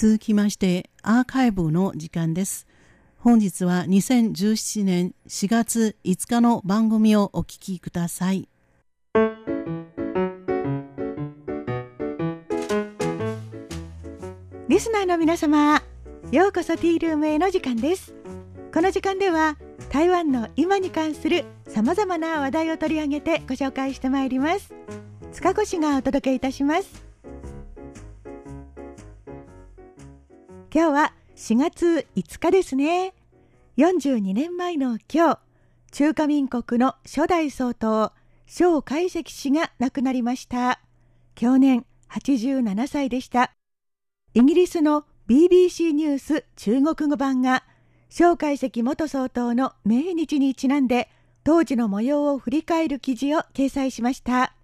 続きましてアーカイブの時間です。本日は2017年4月5日の番組をお聞きください。リスナーの皆様、ようこそティールームへの時間です。この時間では台湾の今に関するさまざまな話題を取り上げてご紹介してまいります。塚越がお届けいたします。今日は4月5日ですね。42年前の今日、中華民国の初代総統、蒋介石氏が亡くなりました。去年87歳でした。イギリスの BBC ニュース中国語版が、蒋介石元総統の命日にちなんで、当時の模様を振り返る記事を掲載しました。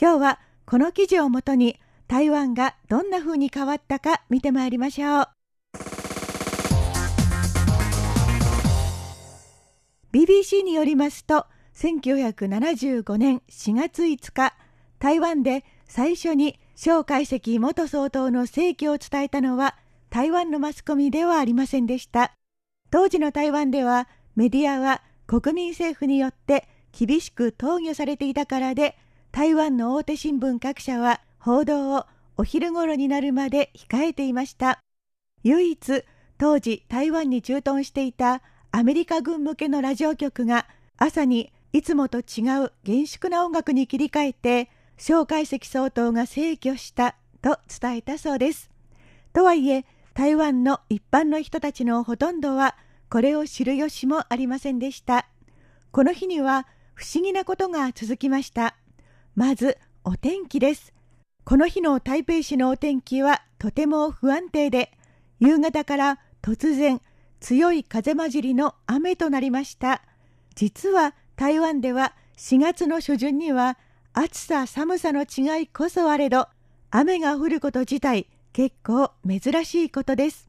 今日はこの記事をもとに、台湾がどんな風に変わったか見てまいりましょう。BBC によりますと1975年4月5日台湾で最初に蒋介石元総統の逝去を伝えたのは台湾のマスコミではありませんでした。当時の台湾ではメディアは国民政府によって厳しく統御されていたからで台湾の大手新聞各社は報道をお昼頃になるまで控えていました。唯一当時台湾に駐屯していたアメリカ軍向けのラジオ局が朝にいつもと違う厳粛な音楽に切り替えて蒋介石総統が逝去したと伝えたそうです。とはいえ台湾の一般の人たちのほとんどはこれを知る由もありませんでした。この日には不思議なことが続きました。まずお天気です。この日の台北市のお天気はとても不安定で夕方から突然強い風混じりの雨となりました。実は台湾では4月の初旬には暑さ寒さの違いこそあれど雨が降ること自体結構珍しいことです。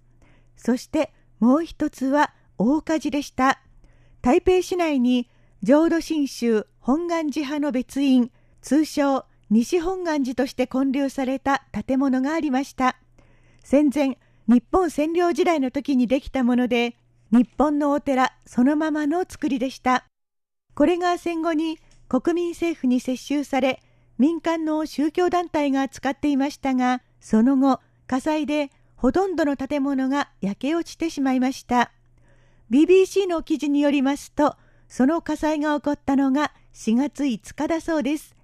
そしてもう一つは大火事でした。台北市内に浄土真宗本願寺派の別院通称西本願寺として建立された建物がありました。戦前日本占領時代の時にできたもので、日本のお寺そのままの作りでした。これが戦後に国民政府に接収され、民間の宗教団体が使っていましたが、その後、火災でほとんどの建物が焼け落ちてしまいました。BBC の記事によりますと、その火災が起こったのが4月5日だそうです。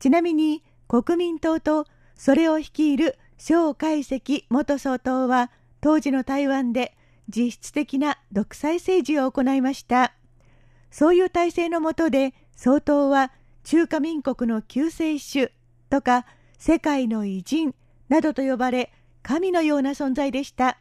ちなみに国民党とそれを率いる蒋介石元総統は当時の台湾で実質的な独裁政治を行いました。そういう体制の下で総統は中華民国の救世主とか世界の偉人などと呼ばれ神のような存在でした。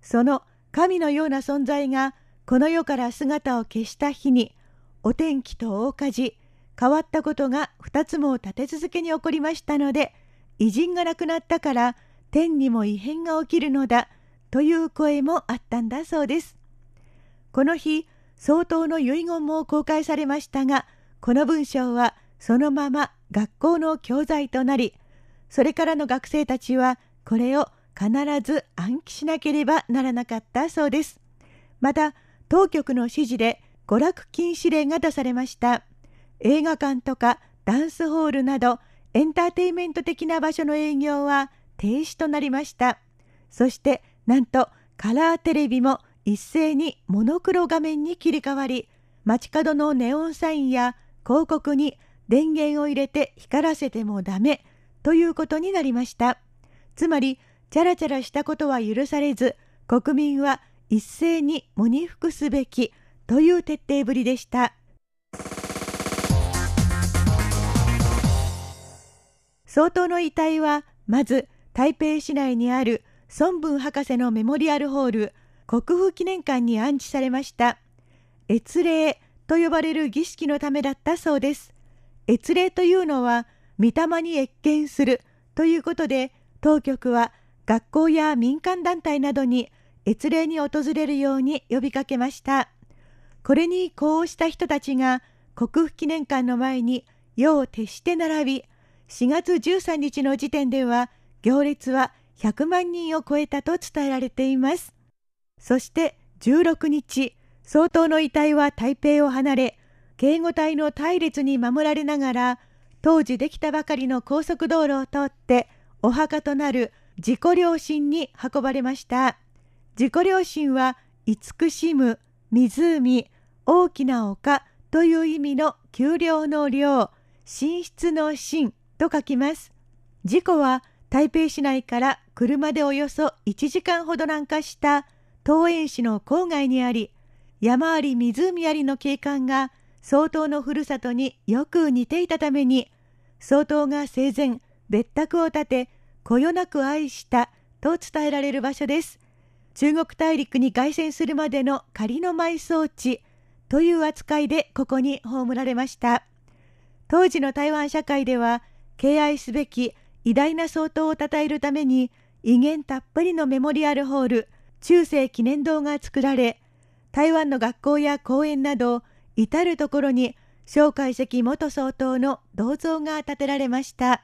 その神のような存在がこの世から姿を消した日にお天気と大火事変わったことが2つも立て続けに起こりましたので偉人が亡くなったから天にも異変が起きるのだという声もあったんだそうです。この日、総統の遺言も公開されましたが、この文章はそのまま学校の教材となり、それからの学生たちはこれを必ず暗記しなければならなかったそうです。また、当局の指示で娯楽禁止令が出されました。映画館とかダンスホールなどエンターテイメント的な場所の営業は停止となりました。そしてなんとカラーテレビも一斉にモノクロ画面に切り替わり、街角のネオンサインや広告に電源を入れて光らせてもダメということになりました。つまり、チャラチャラしたことは許されず、国民は一斉に喪に服すべきという徹底ぶりでした。総統の遺体はまず台北市内にある孫文博士のメモリアルホール国父記念館に安置されました。閲礼と呼ばれる儀式のためだったそうです。閲礼というのは御霊に謁見するということで当局は学校や民間団体などに閲礼に訪れるように呼びかけました。これに呼応した人たちが国父記念館の前に夜を徹して並び4月13日の時点では行列は100万人を超えたと伝えられています。そして16日、総統の遺体は台北を離れ、警護隊の隊列に守られながら、当時できたばかりの高速道路を通って、お墓となる自己良心に運ばれました。自己良心は、慈しむ、湖、大きな丘という意味の丘陵の量、寝室の寝と書きます。事故は台北市内から車でおよそ1時間ほど南下した東園市の郊外にあり、山あり湖ありの景観が総統のふるさとによく似ていたために、総統が生前別宅を建て、こよなく愛したと伝えられる場所です。中国大陸に凱旋するまでの仮の埋葬地という扱いでここに葬られました。当時の台湾社会では、敬愛すべき偉大な総統を称えるために、威厳たっぷりのメモリアルホール、中世記念堂が作られ、台湾の学校や公園など至る所に蒋介石元総統の銅像が建てられました。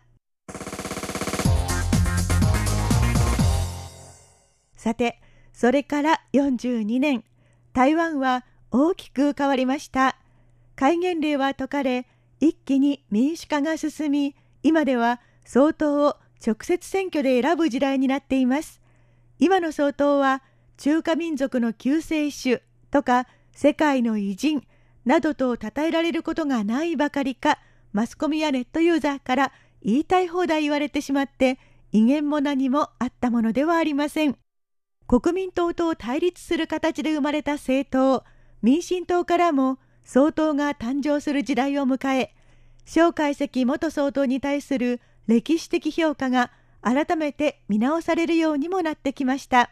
さてそれから42年台湾は大きく変わりました。戒厳令は解かれ一気に民主化が進み今では総統を直接選挙で選ぶ時代になっています。今の総統は中華民族の救世主とか世界の偉人などと称えられることがないばかりかマスコミやネットユーザーから言いたい放題言われてしまって威厳も何もあったものではありません。国民党と対立する形で生まれた政党民進党からも総統が誕生する時代を迎え蒋介石元総統に対する歴史的評価が改めて見直されるようにもなってきました。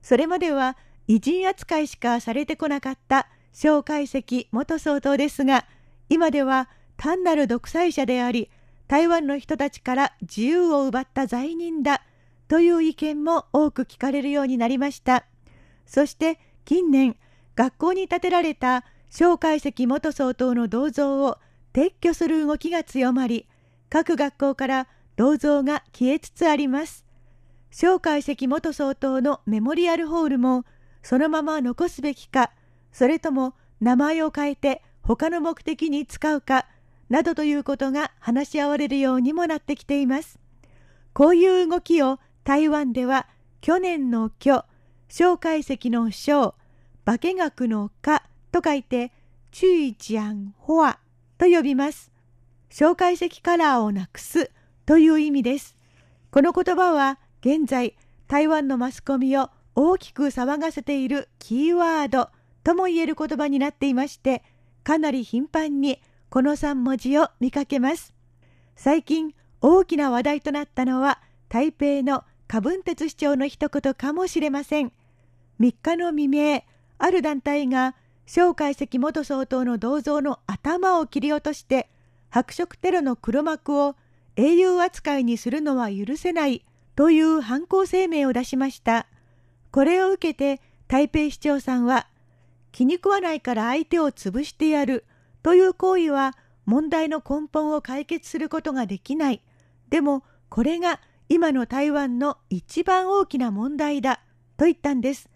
それまでは偉人扱いしかされてこなかった蒋介石元総統ですが今では単なる独裁者であり台湾の人たちから自由を奪った罪人だという意見も多く聞かれるようになりました。そして近年学校に建てられた蒋介石元総統の銅像を撤去する動きが強まり各学校から銅像が消えつつあります。蒋介石元総統のメモリアルホールもそのまま残すべきかそれとも名前を変えて他の目的に使うかなどということが話し合われるようにもなってきています。こういう動きを台湾では去年の虚蒋介石の蒋化学の化と書いて中一ンホアと呼びます。蒋介石カラーをなくすという意味です。この言葉は現在台湾のマスコミを大きく騒がせているキーワードとも言える言葉になっていましてかなり頻繁にこの3文字を見かけます。最近大きな話題となったのは台北の柯文哲市長の一言かもしれません。3日の未明ある団体が蒋介石元総統の銅像の頭を切り落として白色テロの黒幕を英雄扱いにするのは許せないという犯行声明を出しました。これを受けて台北市長さんは気に食わないから相手を潰してやるという行為は問題の根本を解決することができない。でもこれが今の台湾の一番大きな問題だと言ったんです。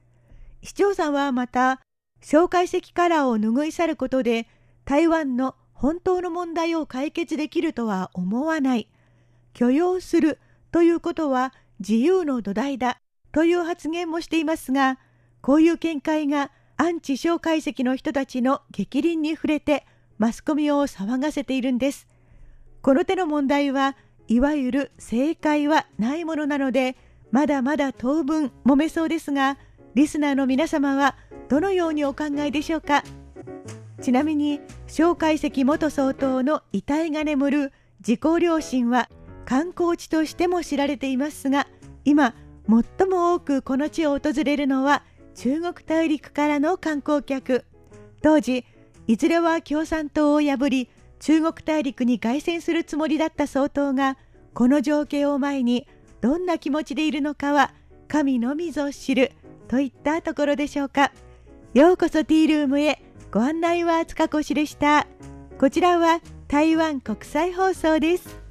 市長さんはまた蒋介石カラーを拭い去ることで台湾の本当の問題を解決できるとは思わない。許容するということは自由の土台だという発言もしていますが、こういう見解がアンチ小解析の人たちの激鱗に触れてマスコミを騒がせているんです。この手の問題はいわゆる正解はないものなので、まだまだ当分揉めそうですが、リスナーの皆様はどのようにお考えでしょうか？ちなみに、蒋介石元総統の遺体が眠る自己良心は観光地としても知られていますが今最も多くこの地を訪れるのは中国大陸からの観光客。当時いずれは共産党を破り中国大陸に凱旋するつもりだった総統がこの情景を前にどんな気持ちでいるのかは神のみぞ知る。といったところでしょうか。ようこそティールームへ。ご案内は塚越でした。こちらは台湾国際放送です。